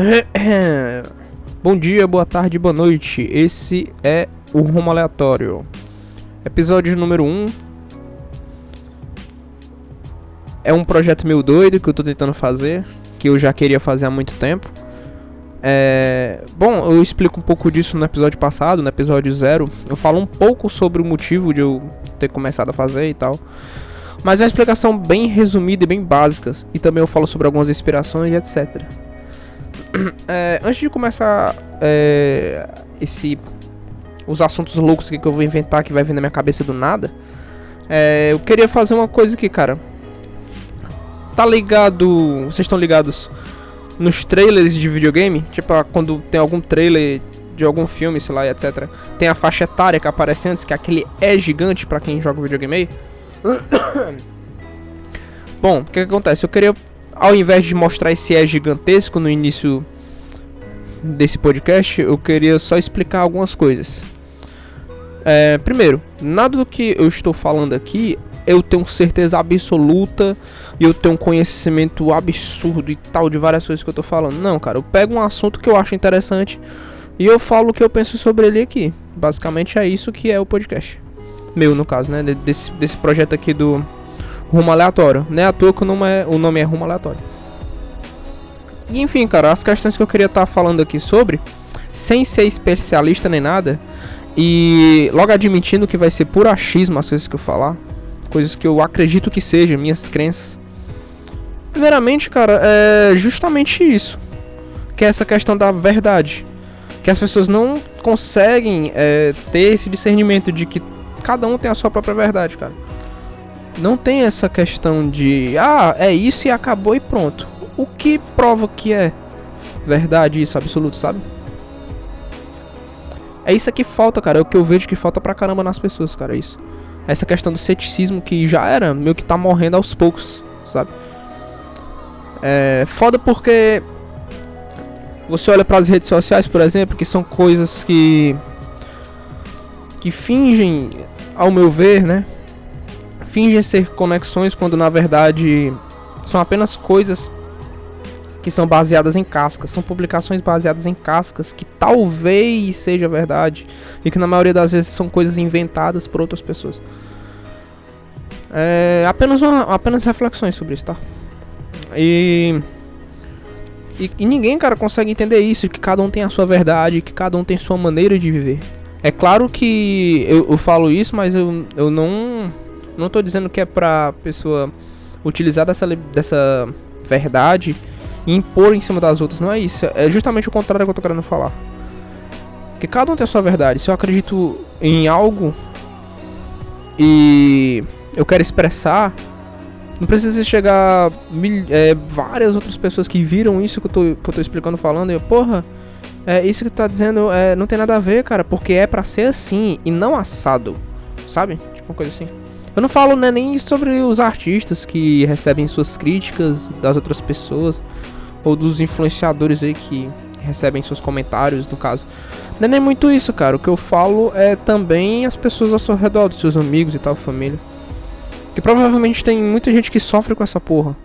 Bom dia, boa tarde, boa noite. Esse é o Rumo Aleatório. Episódio número 1. É um projeto meio doido que eu tô tentando fazer, que eu já queria fazer há muito tempo. É... Bom, eu explico um pouco disso no episódio passado, no episódio 0. Eu falo um pouco sobre o motivo de eu ter começado a fazer e tal. Mas é uma explicação bem resumida e bem básica. E também eu falo sobre algumas inspirações e etc. É, antes de começar é, esse os assuntos loucos que eu vou inventar que vai vir na minha cabeça do nada, é, eu queria fazer uma coisa aqui, cara. Tá ligado? Vocês estão ligados nos trailers de videogame? Tipo, quando tem algum trailer de algum filme, sei lá, etc. Tem a faixa etária que aparece antes, que aquele é gigante para quem joga videogame aí. Bom, o que, que acontece? Eu queria, ao invés de mostrar esse é gigantesco no início desse podcast, eu queria só explicar algumas coisas. É, primeiro, nada do que eu estou falando aqui eu tenho certeza absoluta e eu tenho um conhecimento absurdo e tal de várias coisas que eu tô falando. Não, cara, eu pego um assunto que eu acho interessante e eu falo o que eu penso sobre ele aqui. Basicamente é isso que é o podcast. Meu, no caso, né? Desse, desse projeto aqui do Rumo Aleatório. Não é à toa que o nome é, o nome é Rumo Aleatório. E enfim, cara, as questões que eu queria estar tá falando aqui sobre, sem ser especialista nem nada, e logo admitindo que vai ser por achismo as coisas que eu falar, coisas que eu acredito que sejam, minhas crenças. Primeiramente, cara, é justamente isso, que é essa questão da verdade que as pessoas não conseguem é, ter esse discernimento de que cada um tem a sua própria verdade, cara. Não tem essa questão de, ah, é isso e acabou e pronto. O que prova que é verdade isso absoluto, sabe? É isso que falta, cara. É o que eu vejo que falta pra caramba nas pessoas, cara. É isso. Essa questão do ceticismo que já era, meio que tá morrendo aos poucos, sabe? É foda porque você olha para as redes sociais, por exemplo, que são coisas que que fingem, ao meu ver, né? Fingem ser conexões quando na verdade são apenas coisas que são baseadas em cascas, são publicações baseadas em cascas que talvez seja verdade e que na maioria das vezes são coisas inventadas por outras pessoas. É apenas uma, apenas reflexões sobre isso, tá? E e, e, ninguém, cara, consegue entender isso, que cada um tem a sua verdade, que cada um tem sua maneira de viver. É claro que eu, eu falo isso, mas eu, eu não não tô dizendo que é pra pessoa utilizar dessa, dessa verdade e impor em cima das outras. Não é isso. É justamente o contrário que eu tô querendo falar. Que cada um tem a sua verdade. Se eu acredito em algo e eu quero expressar, não precisa chegar mil, é, várias outras pessoas que viram isso que eu tô, que eu tô explicando falando e eu, porra, é, isso que tu tá dizendo é, não tem nada a ver, cara, porque é para ser assim e não assado, sabe? Tipo uma coisa assim. Eu não falo né, nem sobre os artistas que recebem suas críticas das outras pessoas ou dos influenciadores aí que recebem seus comentários, no caso. Não é nem muito isso, cara. O que eu falo é também as pessoas ao seu redor, dos seus amigos e tal, família. Que provavelmente tem muita gente que sofre com essa porra.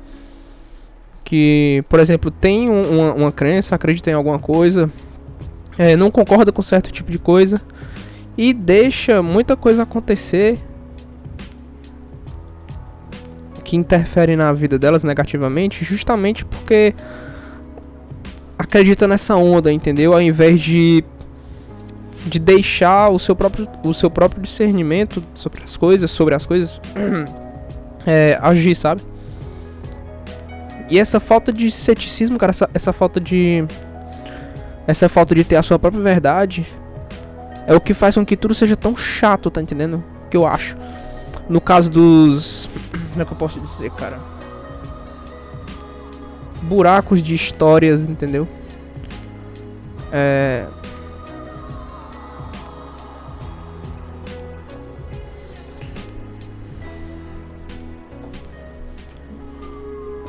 Que, por exemplo, tem um, uma, uma crença, acredita em alguma coisa, é, não concorda com certo tipo de coisa e deixa muita coisa acontecer que interfere na vida delas negativamente, justamente porque acredita nessa onda, entendeu? Ao invés de de deixar o seu próprio, o seu próprio discernimento sobre as coisas, sobre as coisas, é, agir, sabe? E essa falta de ceticismo, cara, essa, essa falta de. Essa falta de ter a sua própria verdade é o que faz com que tudo seja tão chato, tá entendendo? Que eu acho. No caso dos. Como é que eu posso dizer, cara? Buracos de histórias, entendeu? É.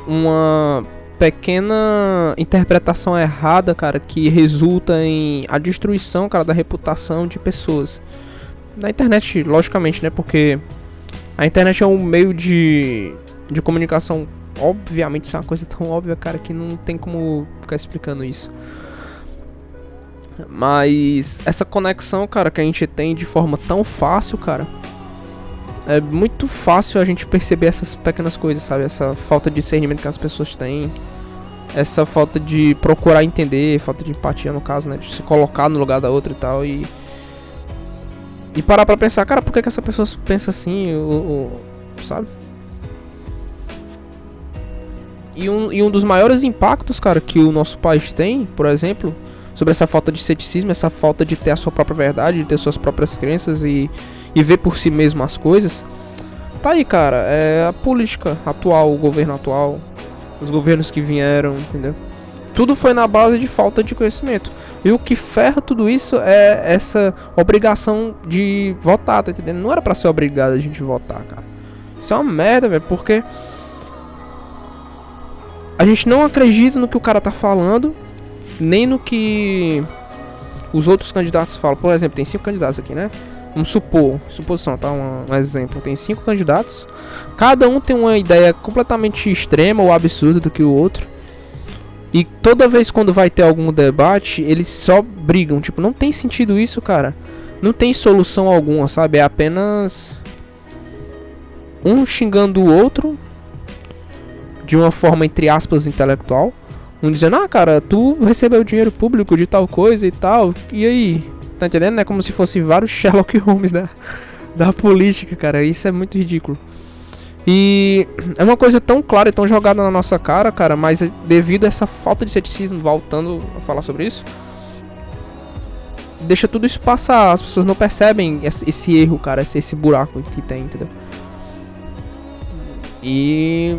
uma pequena interpretação errada, cara, que resulta em a destruição, cara, da reputação de pessoas. Na internet, logicamente, né? Porque a internet é um meio de, de comunicação obviamente isso é uma coisa tão óbvia, cara, que não tem como ficar explicando isso. Mas essa conexão, cara, que a gente tem de forma tão fácil, cara. É muito fácil a gente perceber essas pequenas coisas, sabe? Essa falta de discernimento que as pessoas têm. Essa falta de procurar entender, falta de empatia no caso, né? De se colocar no lugar da outra e tal. E. E parar pra pensar, cara, por que, que essa pessoa pensa assim? O, o, sabe? E um, e um dos maiores impactos, cara, que o nosso país tem, por exemplo, sobre essa falta de ceticismo, essa falta de ter a sua própria verdade, de ter suas próprias crenças e, e ver por si mesmo as coisas. Tá aí, cara, é a política atual, o governo atual, os governos que vieram, entendeu? Tudo foi na base de falta de conhecimento. E o que ferra tudo isso é essa obrigação de votar, tá entendendo? Não era para ser obrigado a gente votar, cara. Isso é uma merda, velho, porque a gente não acredita no que o cara tá falando nem no que os outros candidatos falam. Por exemplo, tem cinco candidatos aqui, né? Vamos supor, suposição, tá? Um, um, exemplo. Tem cinco candidatos. Cada um tem uma ideia completamente extrema ou absurda do que o outro. E toda vez quando vai ter algum debate, eles só brigam. Tipo, não tem sentido isso, cara. Não tem solução alguma, sabe? É apenas um xingando o outro de uma forma entre aspas intelectual um dizendo, ah, cara, tu recebeu dinheiro público de tal coisa e tal. E aí? Tá entendendo? É como se fosse vários Sherlock Holmes da, da política, cara. Isso é muito ridículo. E é uma coisa tão clara e tão jogada na nossa cara, cara, mas devido a essa falta de ceticismo, voltando a falar sobre isso, deixa tudo isso passar. As pessoas não percebem esse, erro, cara, esse, esse buraco que tem, entendeu? E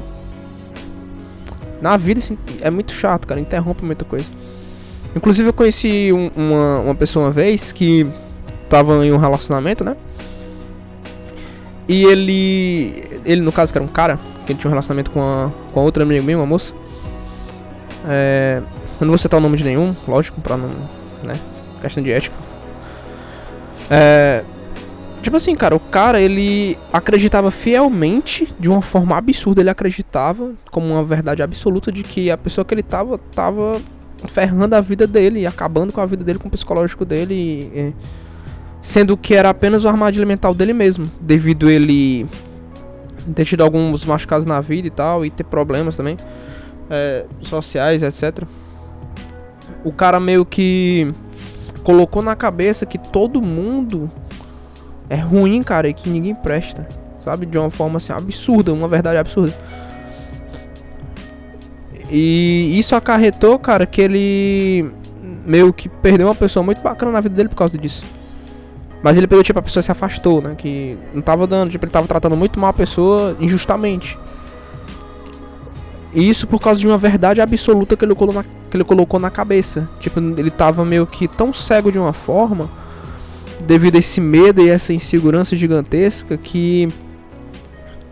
na vida, assim, é muito chato, cara. Interrompe muita coisa. Inclusive, eu conheci um, uma, uma pessoa uma vez que tava em um relacionamento, né? E ele. Ele, no caso, que era um cara, que ele tinha um relacionamento com a, com a outra amiga minha, uma moça. É, eu não vou citar o nome de nenhum, lógico, pra não. né? Questão de ética. É, Tipo assim, cara, o cara ele acreditava fielmente, de uma forma absurda, ele acreditava como uma verdade absoluta de que a pessoa que ele tava tava ferrando a vida dele, acabando com a vida dele, com o psicológico dele, e, sendo que era apenas o armadilha mental dele mesmo, devido ele ter tido alguns machucados na vida e tal, e ter problemas também é, sociais, etc. O cara meio que colocou na cabeça que todo mundo é ruim, cara, e que ninguém presta. Sabe? De uma forma assim absurda, uma verdade absurda. E isso acarretou, cara, que ele meio que perdeu uma pessoa muito bacana na vida dele por causa disso. Mas ele pegou, tipo, a pessoa se afastou, né? Que não tava dando, tipo, ele tava tratando muito mal a pessoa injustamente. E isso por causa de uma verdade absoluta que ele colocou na, que ele colocou na cabeça. Tipo, ele tava meio que tão cego de uma forma devido a esse medo e essa insegurança gigantesca que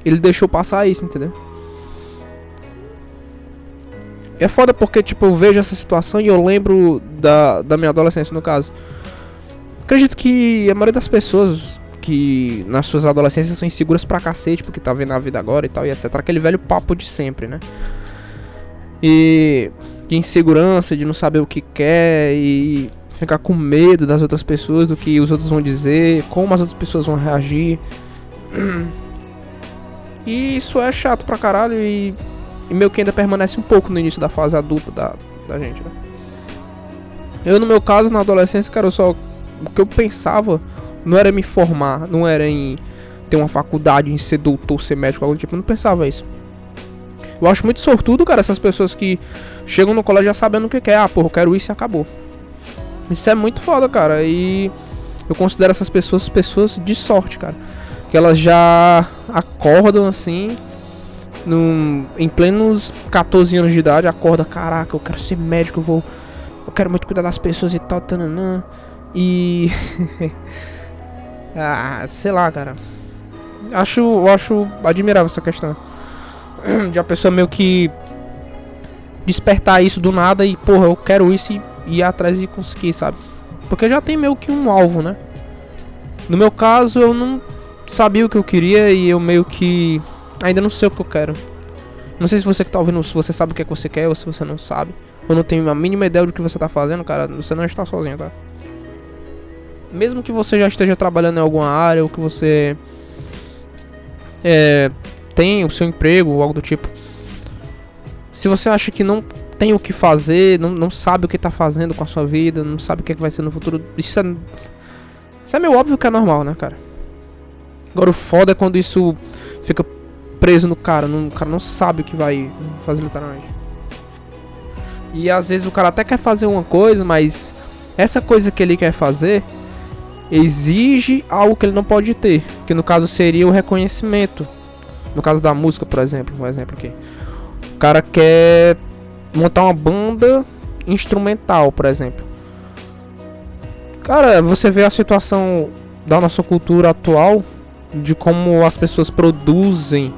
ele deixou passar isso, entendeu? É foda porque, tipo, eu vejo essa situação e eu lembro da, da minha adolescência, no caso. Acredito que a maioria das pessoas que nas suas adolescências são inseguras pra cacete, porque tá vendo a vida agora e tal, e etc. Aquele velho papo de sempre, né? E de insegurança, de não saber o que quer e ficar com medo das outras pessoas, do que os outros vão dizer, como as outras pessoas vão reagir. E isso é chato pra caralho e, e meio que ainda permanece um pouco no início da fase adulta da, da gente, né? Eu, no meu caso, na adolescência, cara, eu só. O que eu pensava não era me formar, não era em ter uma faculdade, em ser doutor, ser médico, algo do tipo. Eu não pensava isso. Eu acho muito sortudo, cara, essas pessoas que chegam no colégio já sabendo o que quer. Ah, porra, eu quero isso e acabou. Isso é muito foda, cara. E eu considero essas pessoas pessoas de sorte, cara. Que elas já acordam assim. Num, em plenos 14 anos de idade, acorda, caraca, eu quero ser médico, eu vou. Eu quero muito cuidar das pessoas e tal, tananã. E. ah, sei lá, cara. Acho, eu acho admirável essa questão. De a pessoa meio que despertar isso do nada e, porra, eu quero isso e ir atrás e conseguir, sabe? Porque já tem meio que um alvo, né? No meu caso, eu não sabia o que eu queria e eu meio que ainda não sei o que eu quero. Não sei se você que tá ouvindo, se você sabe o que é que você quer ou se você não sabe. Ou não tem a mínima ideia do que você tá fazendo, cara, você não está sozinho, tá? Mesmo que você já esteja trabalhando em alguma área ou que você é, tem o seu emprego ou algo do tipo. Se você acha que não tem o que fazer, não, não sabe o que tá fazendo com a sua vida, não sabe o que, é que vai ser no futuro, isso é, isso é meio óbvio que é normal, né, cara? Agora o foda é quando isso fica preso no cara, não, o cara não sabe o que vai fazer literalmente. E às vezes o cara até quer fazer uma coisa, mas essa coisa que ele quer fazer exige algo que ele não pode ter, que no caso seria o reconhecimento. No caso da música, por exemplo, um exemplo aqui. O cara quer montar uma banda instrumental, por exemplo. Cara, você vê a situação da nossa cultura atual, de como as pessoas produzem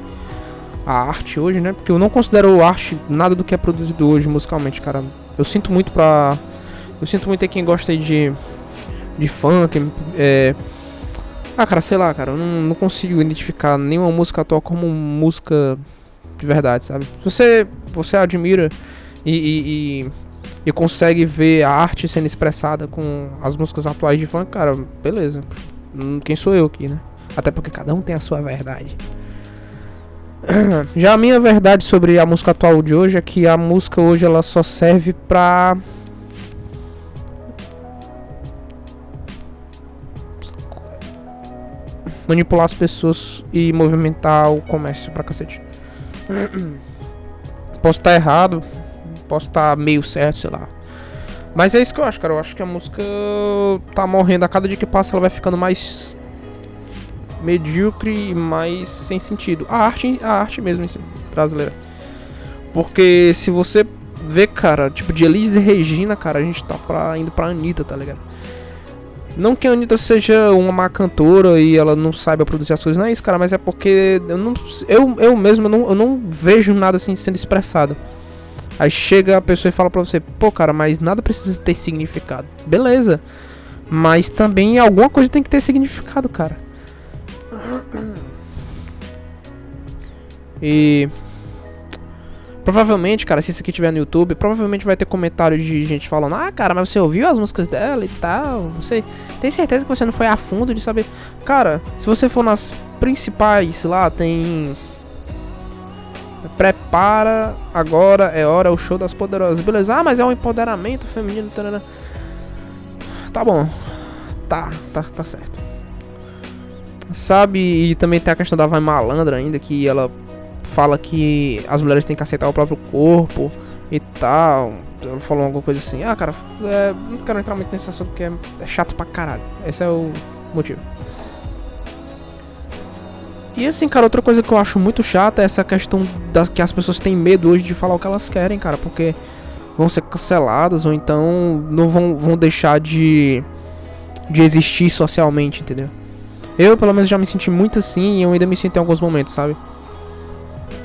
a arte hoje, né? Porque eu não considero arte nada do que é produzido hoje musicalmente, cara. Eu sinto muito pra. Eu sinto muito aí quem gosta de. De funk. É... Ah, cara, sei lá, cara. Eu não, não consigo identificar nenhuma música atual como música de verdade, sabe? Se você, você admira e, e, e, e consegue ver a arte sendo expressada com as músicas atuais de funk, cara, beleza. Quem sou eu aqui, né? Até porque cada um tem a sua verdade. Já a minha verdade sobre a música atual de hoje é que a música hoje ela só serve pra manipular as pessoas e movimentar o comércio pra cacete. Posso estar errado, posso estar meio certo, sei lá. Mas é isso que eu acho, cara. Eu acho que a música tá morrendo. A cada dia que passa, ela vai ficando mais medíocre e mais sem sentido. A arte, a arte mesmo brasileira. Porque se você vê, cara, tipo de Elise Regina, cara, a gente tá pra, indo pra Anitta, tá ligado? Não que a Anitta seja uma má cantora e ela não saiba produzir as coisas, não é isso, cara, mas é porque eu, não, eu, eu mesmo eu não, eu não vejo nada assim sendo expressado. Aí chega a pessoa e fala pra você, pô, cara, mas nada precisa ter significado. Beleza. Mas também alguma coisa tem que ter significado, cara. E. Provavelmente, cara, se isso aqui tiver no YouTube, provavelmente vai ter comentário de gente falando: Ah, cara, mas você ouviu as músicas dela e tal? Não sei. Tem certeza que você não foi a fundo de saber. Cara, se você for nas principais lá, tem. Prepara, agora é hora, o show das poderosas. Beleza, ah, mas é um empoderamento feminino. Tarana. Tá bom. Tá, tá, tá certo. Sabe, e também tem a questão da Vai Malandra ainda, que ela fala que as mulheres têm que aceitar o próprio corpo e tal. Ela falou alguma coisa assim. Ah, cara, é, não quero entrar muito nesse assunto porque é, é chato pra caralho. Esse é o motivo. E assim, cara, outra coisa que eu acho muito chata é essa questão das que as pessoas têm medo hoje de falar o que elas querem, cara, porque vão ser canceladas ou então não vão, vão deixar de, de existir socialmente, entendeu? Eu, pelo menos, já me senti muito assim e eu ainda me sinto em alguns momentos, sabe?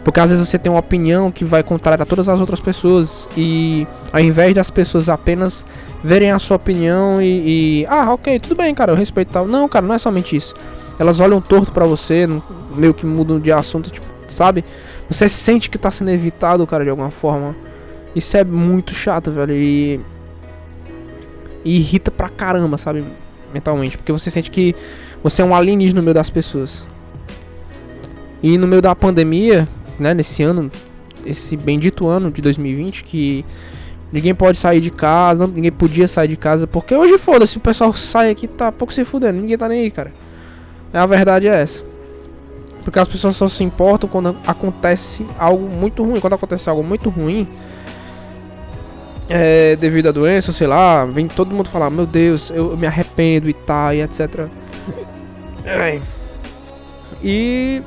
Porque às vezes você tem uma opinião que vai contrária a todas as outras pessoas e ao invés das pessoas apenas verem a sua opinião e, e ah, ok, tudo bem, cara, eu respeito tal. Não, cara, não é somente isso. Elas olham torto para você, meio que mudam de assunto, tipo, sabe? Você sente que tá sendo evitado, cara, de alguma forma. Isso é muito chato, velho, e, e irrita pra caramba, sabe? Mentalmente, porque você sente que você é um alienígena no meio das pessoas. E no meio da pandemia, né, nesse ano, esse bendito ano de 2020, que ninguém pode sair de casa, não, ninguém podia sair de casa, porque hoje foda-se, o pessoal sai aqui tá pouco se fudendo, ninguém tá nem aí, cara. A verdade é essa. Porque as pessoas só se importam quando acontece algo muito ruim. Quando acontece algo muito ruim, é, devido à doença, sei lá, vem todo mundo falar, meu Deus, eu, me arrependo e tal, e etc. E.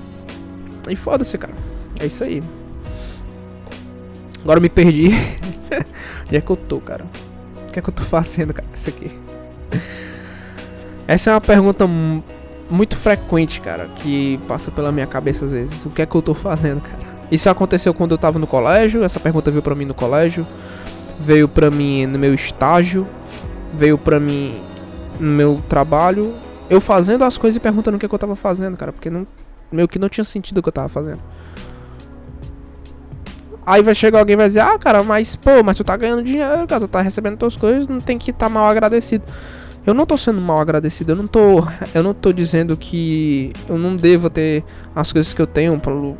E foda-se, cara. É isso aí. Agora eu me perdi. Onde é que eu tô, cara? O que é que eu tô fazendo, cara? Isso aqui. Essa é uma pergunta muito frequente, cara, que passa pela minha cabeça às vezes. O que é que eu tô fazendo, cara? Isso aconteceu quando eu tava no colégio, essa pergunta veio pra mim no colégio, veio pra mim no meu estágio, veio pra mim no meu trabalho, eu fazendo as coisas e perguntando o que, é que eu tava fazendo, cara, porque não, meio que não tinha sentido o que eu tava fazendo. Aí vai chegar alguém e vai dizer, ah, cara, mas pô, mas tu tá ganhando dinheiro, cara, tu tá recebendo tuas coisas, não tem que estar tá mal agradecido. Eu não tô sendo mal agradecido, eu não tô. Eu não tô dizendo que eu não devo ter as coisas que eu tenho por,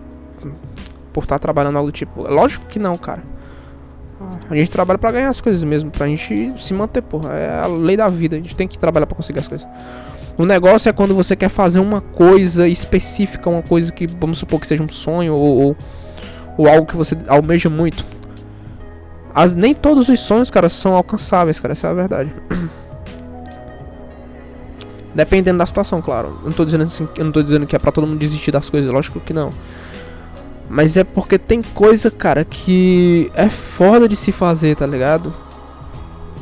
por estar tá trabalhando algo do tipo. Lógico que não, cara. A gente trabalha para ganhar as coisas mesmo, pra gente se manter, porra. É a lei da vida, a gente tem que trabalhar para conseguir as coisas. O negócio é quando você quer fazer uma coisa específica, uma coisa que, vamos supor que seja um sonho ou, ou, ou algo que você almeja muito. As, nem todos os sonhos, cara, são alcançáveis, cara, essa é a verdade. Dependendo da situação, claro. Eu não tô dizendo assim, eu não tô dizendo que é pra todo mundo desistir das coisas, lógico que não. Mas é porque tem coisa, cara, que é foda de se fazer, tá ligado?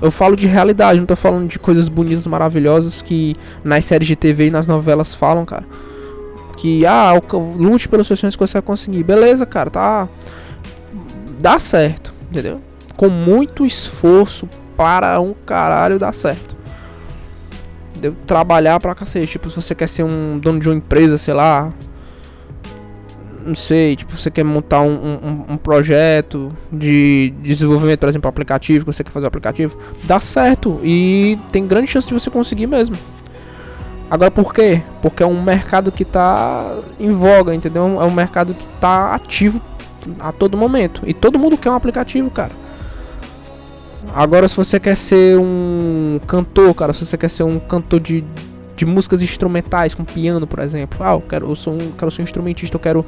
Eu falo de realidade, não tô falando de coisas bonitas, maravilhosas que nas séries de TV e nas novelas falam, cara. Que, ah, lute pelos seus sonhos que você vai conseguir. Beleza, cara, tá. Dá certo, entendeu? Com muito esforço para um caralho dar certo. Entendeu? Trabalhar pra cacete. Tipo, se você quer ser um dono de uma empresa, sei lá, não sei, tipo, você quer montar um, um, um, projeto de desenvolvimento, por exemplo, aplicativo, que você quer fazer um aplicativo, dá certo e tem grande chance de você conseguir mesmo. Agora por quê? Porque é um mercado que está em voga, entendeu? É um mercado que está ativo a todo momento. E todo mundo quer um aplicativo, cara. Agora se você quer ser um cantor, cara, se você quer ser um cantor de de músicas instrumentais com piano, por exemplo. Ah, eu quero, eu sou um, quero ser um instrumentista, eu quero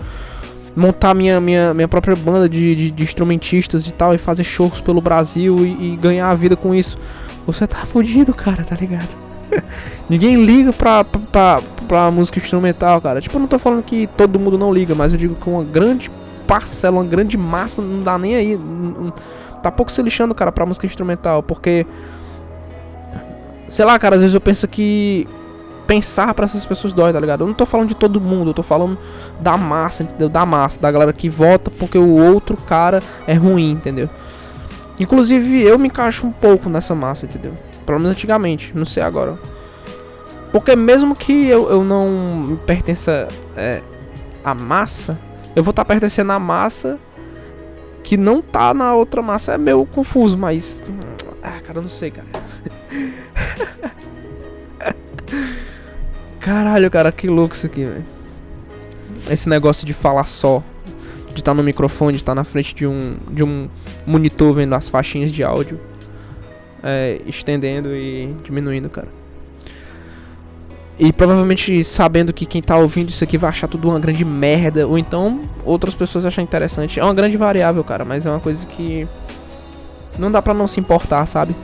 montar minha, minha, minha própria banda de, de, de instrumentistas e tal, e fazer shows pelo Brasil e, e, ganhar a vida com isso. Você tá fudido, cara, tá ligado? Ninguém liga pra, pra, pra, música instrumental, cara. Tipo, eu não tô falando que todo mundo não liga, mas eu digo que uma grande parcela, uma grande massa não dá nem aí. Tá pouco se lixando, cara, pra música instrumental, porque. Sei lá, cara, às vezes eu penso que pensar para essas pessoas dói, tá ligado? Eu não tô falando de todo mundo, eu tô falando da massa, entendeu? Da massa, da galera que vota porque o outro cara é ruim, entendeu? Inclusive eu me encaixo um pouco nessa massa, entendeu? Pelo menos antigamente, não sei agora. Porque mesmo que eu, eu não pertença é, à massa, eu vou estar tá pertencendo à massa que não tá na outra massa. É meio confuso, mas. Ah, cara, eu não sei, cara. Caralho, cara, que louco isso aqui, velho. Esse negócio de falar só. De estar tá no microfone, de estar tá na frente de um, de um monitor vendo as faixinhas de áudio. É, estendendo e diminuindo, cara. E provavelmente sabendo que quem tá ouvindo isso aqui vai achar tudo uma grande merda. Ou então outras pessoas acham interessante. É uma grande variável, cara. Mas é uma coisa que. Não dá pra não se importar, sabe?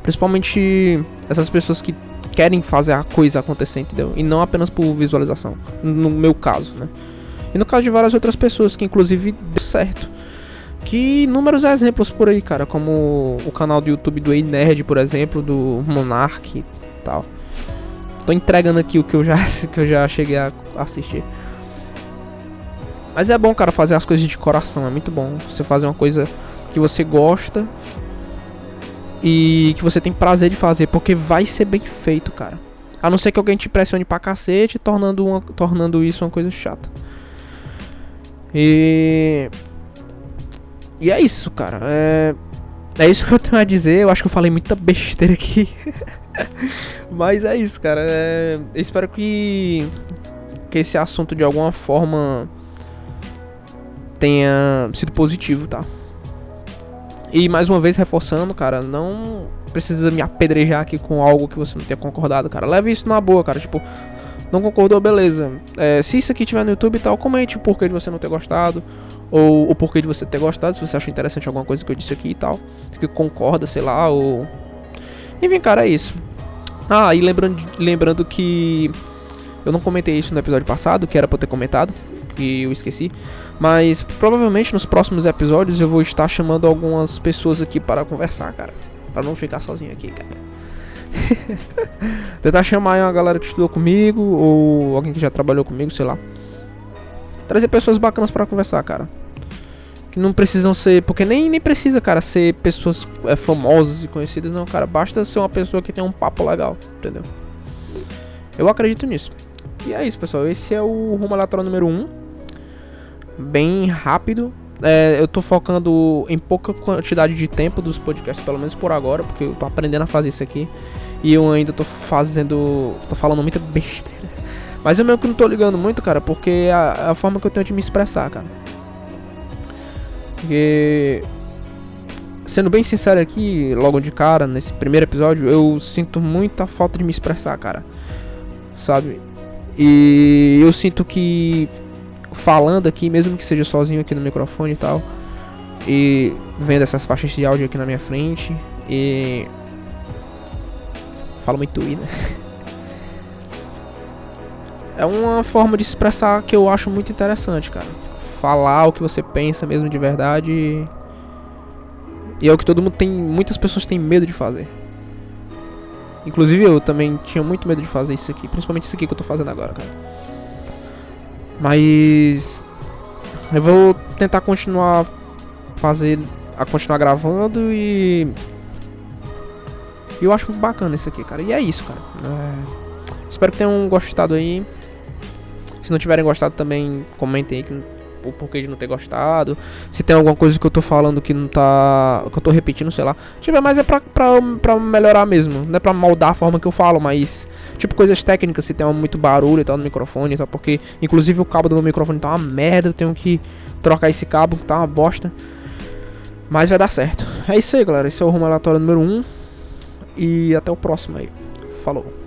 Principalmente essas pessoas que querem fazer a coisa acontecer, entendeu? E não apenas por visualização, no meu caso, né? E no caso de várias outras pessoas que inclusive deu certo. Que inúmeros exemplos por aí, cara, como o canal do YouTube do Ei Nerd, por exemplo, do Monark e tal. Tô entregando aqui o que eu já que eu já cheguei a assistir. Mas é bom, cara, fazer as coisas de coração, é muito bom. Você fazer uma coisa que você gosta e que você tem prazer de fazer, porque vai ser bem feito, cara. A não ser que alguém te pressione pra cacete, tornando, uma, tornando isso uma coisa chata. E. E é isso, cara. É. É isso que eu tenho a dizer. Eu acho que eu falei muita besteira aqui. Mas é isso, cara. É... Eu espero que. Que esse assunto de alguma forma. Tenha sido positivo, tá? E mais uma vez reforçando, cara, não precisa me apedrejar aqui com algo que você não tenha concordado, cara. Leve isso na boa, cara. Tipo, não concordou, beleza. É, se isso aqui tiver no YouTube e tal, comente o porquê de você não ter gostado. Ou o porquê de você ter gostado, se você achou interessante alguma coisa que eu disse aqui e tal. Se concorda, sei lá, ou. Enfim, cara, é isso. Ah, e lembrando, lembrando que. Eu não comentei isso no episódio passado, que era pra eu ter comentado, que eu esqueci. Mas provavelmente nos próximos episódios eu vou estar chamando algumas pessoas aqui para conversar, cara. Para não ficar sozinho aqui, cara. Tentar chamar uma galera que estudou comigo ou alguém que já trabalhou comigo, sei lá. Trazer pessoas bacanas para conversar, cara. Que não precisam ser. Porque nem, nem precisa, cara, ser pessoas é, famosas e conhecidas, não, cara. Basta ser uma pessoa que tem um papo legal, entendeu? Eu acredito nisso. E é isso, pessoal. Esse é o Rumo Lateral número 1. Um bem rápido, é, eu tô focando em pouca quantidade de tempo dos podcasts, pelo menos por agora, porque eu tô aprendendo a fazer isso aqui. E eu ainda tô fazendo. tô falando muita besteira. Mas eu meio que não tô ligando muito, cara, porque é a, a forma que eu tenho de me expressar, cara. Porque. Sendo bem sincero aqui, logo de cara, nesse primeiro episódio, eu sinto muita falta de me expressar, cara. Sabe? E eu sinto que falando aqui, mesmo que seja sozinho aqui no microfone e tal, e vendo essas faixas de áudio aqui na minha frente, e. Falo muito I, né? É uma forma de se expressar que eu acho muito interessante, cara. Falar o que você pensa mesmo de verdade. E é o que todo mundo tem. Muitas pessoas têm medo de fazer. Inclusive eu também tinha muito medo de fazer isso aqui. Principalmente isso aqui que eu tô fazendo agora, cara. Mas eu vou tentar continuar fazer a continuar gravando e eu acho bacana isso aqui, cara. E é isso, cara. É... Espero que tenham gostado aí. Se não tiverem gostado também, comentem aí que o porquê de não ter gostado. Se tem alguma coisa que eu tô falando que não tá. que eu tô repetindo, sei lá. Tiver mais é pra, pra, pra melhorar mesmo. Não é pra moldar a forma que eu falo, mas. Tipo, coisas técnicas, se tem muito barulho e tal no microfone e tal. Porque, inclusive, o cabo do meu microfone tá uma merda. Eu tenho que trocar esse cabo, que tá uma bosta. Mas vai dar certo. É isso aí, galera. Esse é o rumo aleatório número 1. Um, e até o próximo aí. Falou.